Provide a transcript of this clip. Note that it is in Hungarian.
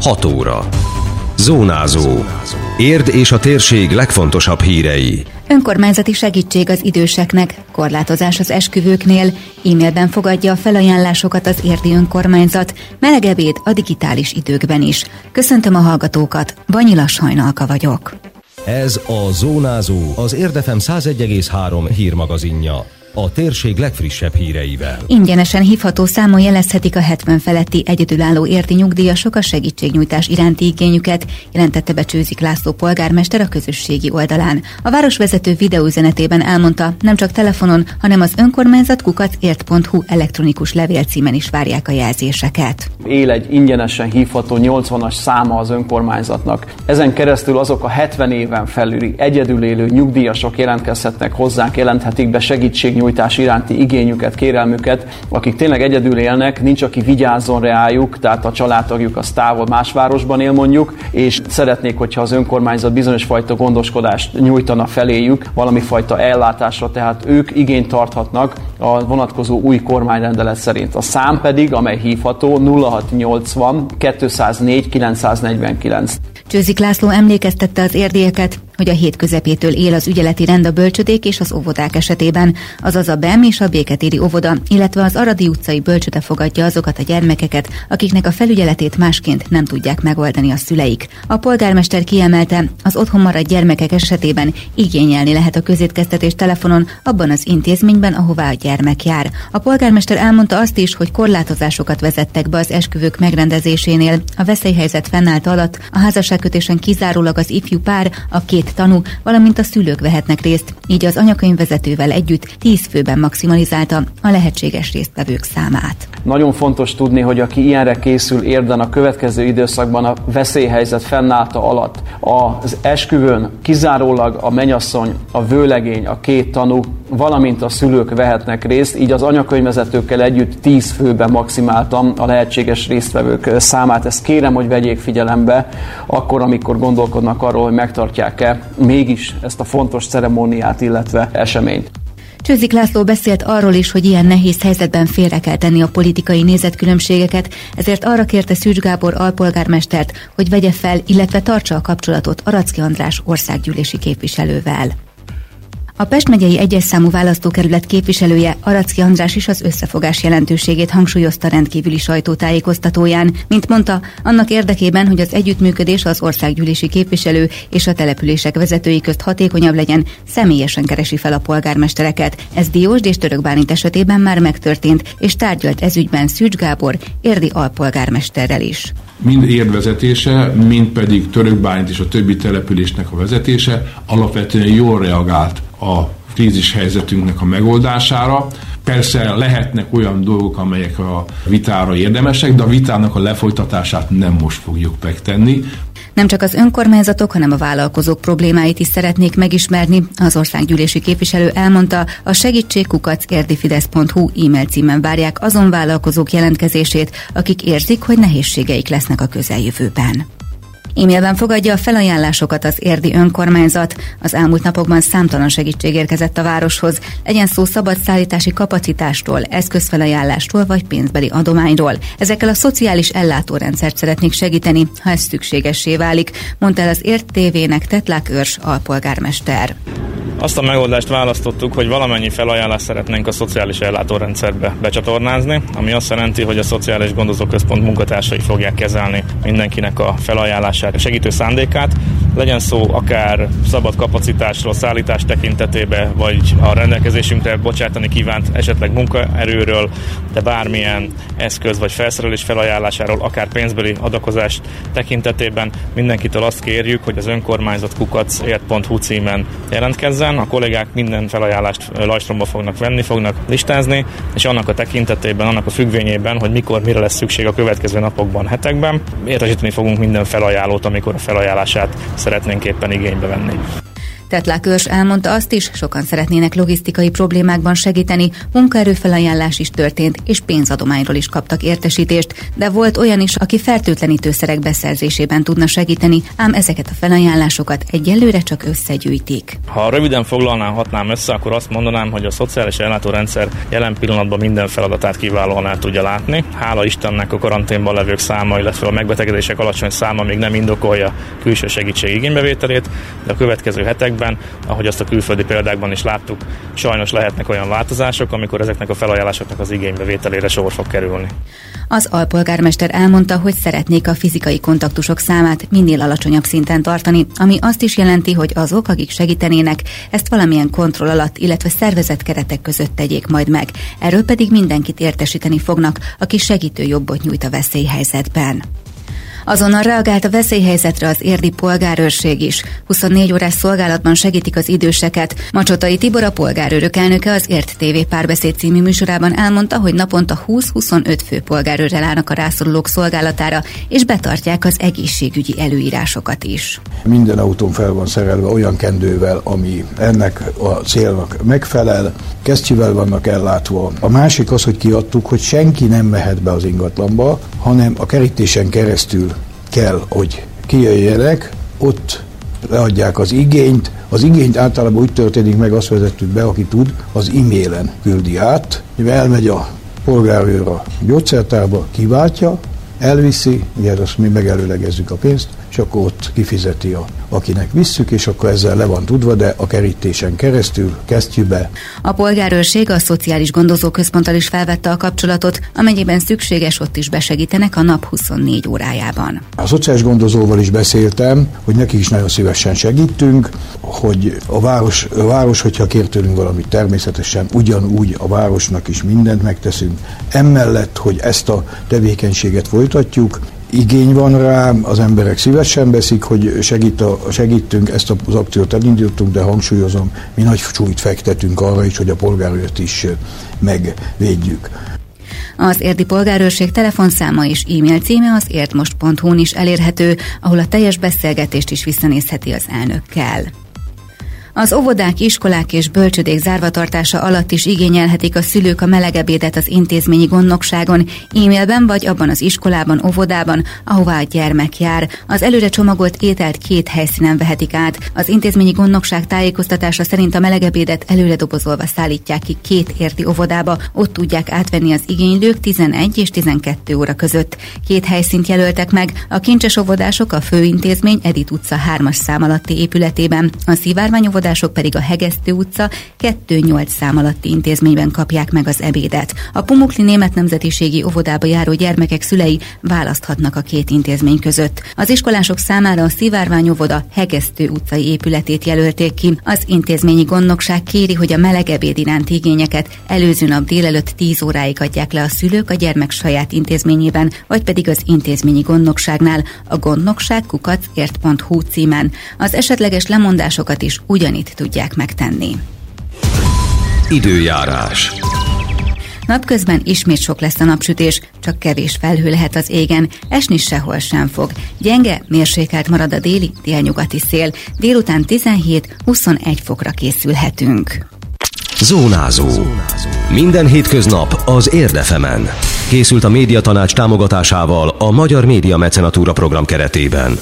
6 óra. Zónázó. Érd és a térség legfontosabb hírei. Önkormányzati segítség az időseknek, korlátozás az esküvőknél, e-mailben fogadja a felajánlásokat az érdi önkormányzat, melegebéd a digitális időkben is. Köszöntöm a hallgatókat, Banyila Sajnalka vagyok. Ez a Zónázó, az Érdefem 101,3 hírmagazinja a térség legfrissebb híreivel. Ingyenesen hívható számon jelezhetik a 70 feletti egyedülálló érti nyugdíjasok a segítségnyújtás iránti igényüket, jelentette be Csőzik László polgármester a közösségi oldalán. A városvezető videóüzenetében elmondta, nem csak telefonon, hanem az önkormányzat kukacért.hu elektronikus levélcímen is várják a jelzéseket. Él egy ingyenesen hívható 80-as száma az önkormányzatnak. Ezen keresztül azok a 70 éven felüli egyedül élő nyugdíjasok jelentkezhetnek hozzánk, jelenthetik be segítség segítségnyújtás iránti igényüket, kérelmüket, akik tényleg egyedül élnek, nincs aki vigyázzon rájuk, tehát a családtagjuk az távol más városban él mondjuk, és szeretnék, hogyha az önkormányzat bizonyos fajta gondoskodást nyújtana feléjük, valami fajta ellátásra, tehát ők igényt tarthatnak a vonatkozó új kormányrendelet szerint. A szám pedig, amely hívható 0680 204 949. Csőzik László emlékeztette az érdieket, hogy a hét közepétől él az ügyeleti rend a bölcsödék és az óvodák esetében, azaz a BEM és a Béketéri óvoda, illetve az Aradi utcai bölcsöde fogadja azokat a gyermekeket, akiknek a felügyeletét másként nem tudják megoldani a szüleik. A polgármester kiemelte, az otthon maradt gyermekek esetében igényelni lehet a közétkeztetés telefonon abban az intézményben, ahová a gyermek jár. A polgármester elmondta azt is, hogy korlátozásokat vezettek be az esküvők megrendezésénél. A veszélyhelyzet fennállt alatt a házasságkötésen kizárólag az ifjú pár, a két tanú, valamint a szülők vehetnek részt, így az anyakönyvvezetővel együtt 10 főben maximalizálta a lehetséges résztvevők számát. Nagyon fontos tudni, hogy aki ilyenre készül érden a következő időszakban a veszélyhelyzet fennállta alatt, az esküvőn kizárólag a menyasszony, a vőlegény, a két tanú, valamint a szülők vehetnek részt, így az anyakönyvvezetőkkel együtt 10 főben maximáltam a lehetséges résztvevők számát. Ezt kérem, hogy vegyék figyelembe, akkor, amikor gondolkodnak arról, hogy megtartják-e mégis ezt a fontos ceremóniát, illetve eseményt. Csőzik László beszélt arról is, hogy ilyen nehéz helyzetben félre kell tenni a politikai nézetkülönbségeket, ezért arra kérte Szűcs Gábor alpolgármestert, hogy vegye fel, illetve tartsa a kapcsolatot Aracki András országgyűlési képviselővel. A Pest megyei egyes számú választókerület képviselője Aracki András is az összefogás jelentőségét hangsúlyozta rendkívüli sajtótájékoztatóján. Mint mondta, annak érdekében, hogy az együttműködés az országgyűlési képviselő és a települések vezetői közt hatékonyabb legyen, személyesen keresi fel a polgármestereket. Ez Diósd és Török Bálint esetében már megtörtént, és tárgyalt ezügyben Szűcs Gábor, érdi alpolgármesterrel is mind érdvezetése, mind pedig Törökbálint és a többi településnek a vezetése alapvetően jól reagált a krízis helyzetünknek a megoldására. Persze lehetnek olyan dolgok, amelyek a vitára érdemesek, de a vitának a lefolytatását nem most fogjuk megtenni. Nem csak az önkormányzatok, hanem a vállalkozók problémáit is szeretnék megismerni. Az országgyűlési képviselő elmondta, a segítségkukac érdifidesz.hu e-mail címen várják azon vállalkozók jelentkezését, akik érzik, hogy nehézségeik lesznek a közeljövőben. E-mailben fogadja a felajánlásokat az érdi önkormányzat. Az elmúlt napokban számtalan segítség érkezett a városhoz. Legyen szó szabad szállítási kapacitástól, eszközfelajánlástól vagy pénzbeli adományról. Ezekkel a szociális ellátórendszert szeretnék segíteni, ha ez szükségessé válik, mondta el az Ért TV-nek Tetlák Őrs alpolgármester. Azt a megoldást választottuk, hogy valamennyi felajánlást szeretnénk a szociális ellátórendszerbe becsatornázni, ami azt jelenti, hogy a Szociális Gondozóközpont munkatársai fogják kezelni mindenkinek a felajánlását, segítő szándékát, legyen szó akár szabad kapacitásról, szállítás tekintetében, vagy a rendelkezésünkre bocsátani kívánt esetleg munkaerőről, de bármilyen eszköz vagy felszerelés felajánlásáról, akár pénzbeli adakozás tekintetében mindenkitől azt kérjük, hogy az önkormányzat kukacért.hu címen jelentkezzen. A kollégák minden felajánlást lajstromba fognak venni, fognak listázni, és annak a tekintetében, annak a függvényében, hogy mikor, mire lesz szükség a következő napokban, hetekben, értesíteni fogunk minden felajánlót, amikor a felajánlását szeretnénk éppen igénybe venni. Tetlák Őrs elmondta azt is, sokan szeretnének logisztikai problémákban segíteni, munkaerőfelajánlás is történt, és pénzadományról is kaptak értesítést, de volt olyan is, aki fertőtlenítőszerek beszerzésében tudna segíteni, ám ezeket a felajánlásokat egyelőre csak összegyűjtik. Ha röviden foglalnám, hatnám össze, akkor azt mondanám, hogy a szociális ellátórendszer jelen pillanatban minden feladatát kiválóan el tudja látni. Hála Istennek a karanténban levők száma, illetve a megbetegedések alacsony száma még nem indokolja külső segítség igénybevételét, de a következő hetekben, ahogy azt a külföldi példákban is láttuk, sajnos lehetnek olyan változások, amikor ezeknek a felajánlásoknak az igénybevételére sor fog kerülni. Az alpolgármester elmondta, hogy szeretnék a fizikai kontaktusok számát minél alacsonyabb szinten tartani, ami azt is jelenti, hogy azok, akik segítenének, ezt valamilyen kontroll alatt, illetve szervezett keretek között tegyék majd meg. Erről pedig mindenkit értesíteni fognak, aki segítő jobbot nyújt a veszélyhelyzetben. Azonnal reagált a veszélyhelyzetre az érdi polgárőrség is. 24 órás szolgálatban segítik az időseket. Macsotai Tibor a polgárőrök elnöke az Ért TV párbeszéd című műsorában elmondta, hogy naponta 20-25 fő polgárőrrel állnak a rászorulók szolgálatára, és betartják az egészségügyi előírásokat is. Minden autón fel van szerelve olyan kendővel, ami ennek a célnak megfelel, kesztyűvel vannak ellátva. A másik az, hogy kiadtuk, hogy senki nem mehet be az ingatlanba, hanem a kerítésen keresztül kell, hogy kijöjjenek, ott leadják az igényt. Az igényt általában úgy történik meg, azt vezettük be, aki tud, az e-mailen küldi át, elmegy a polgárőr a gyógyszertárba, kiváltja, elviszi, ugye azt mi megelőlegezzük a pénzt, és akkor ott kifizeti a akinek visszük, és akkor ezzel le van tudva, de a kerítésen keresztül be. A polgárőrség a Szociális Gondozóközponttal is felvette a kapcsolatot, amennyiben szükséges, ott is besegítenek a nap 24 órájában. A szociális gondozóval is beszéltem, hogy nekik is nagyon szívesen segítünk, hogy a város, a város hogyha kér tőlünk valamit, természetesen ugyanúgy a városnak is mindent megteszünk. Emellett, hogy ezt a tevékenységet folytatjuk, igény van rá, az emberek szívesen veszik, hogy segít a, segítünk, ezt az akciót elindítottunk, de hangsúlyozom, mi nagy súlyt fektetünk arra is, hogy a polgárőrt is megvédjük. Az érdi polgárőrség telefonszáma és e-mail címe az értmost.hu-n is elérhető, ahol a teljes beszélgetést is visszanézheti az elnökkel. Az óvodák, iskolák és bölcsödék zárvatartása alatt is igényelhetik a szülők a melegebédet az intézményi gondnokságon, e-mailben vagy abban az iskolában, óvodában, ahová a gyermek jár. Az előre csomagolt ételt két helyszínen vehetik át. Az intézményi gondnokság tájékoztatása szerint a melegebédet előre dobozolva szállítják ki két érti óvodába, ott tudják átvenni az igénylők 11 és 12 óra között. Két helyszínt jelöltek meg, a kincses óvodások a főintézmény Edit utca 3-as szám alatti épületében, a szivárvány óvodások pedig a Hegesztő utca 2-8 szám alatti intézményben kapják meg az ebédet. A Pumukli Német Nemzetiségi Óvodába járó gyermekek szülei választhatnak a két intézmény között. Az iskolások számára a Szivárvány óvoda Hegesztő utcai épületét jelölték ki. Az intézményi gondnokság kéri, hogy a meleg ebéd iránti igényeket előző nap délelőtt 10 óráig adják le a szülők a gyermek saját intézményében, vagy pedig az intézményi gondnokságnál a gondnokság kukacért.hu címen. Az esetleges lemondásokat is ugyan ugyanitt tudják megtenni. Időjárás. Napközben ismét sok lesz a napsütés, csak kevés felhő lehet az égen, esni sehol sem fog. Gyenge, mérsékelt marad a déli, délnyugati szél, délután 17-21 fokra készülhetünk. Zónázó. Minden hétköznap az Érdefemen. Készült a médiatanács támogatásával a Magyar Média Mecenatúra program keretében.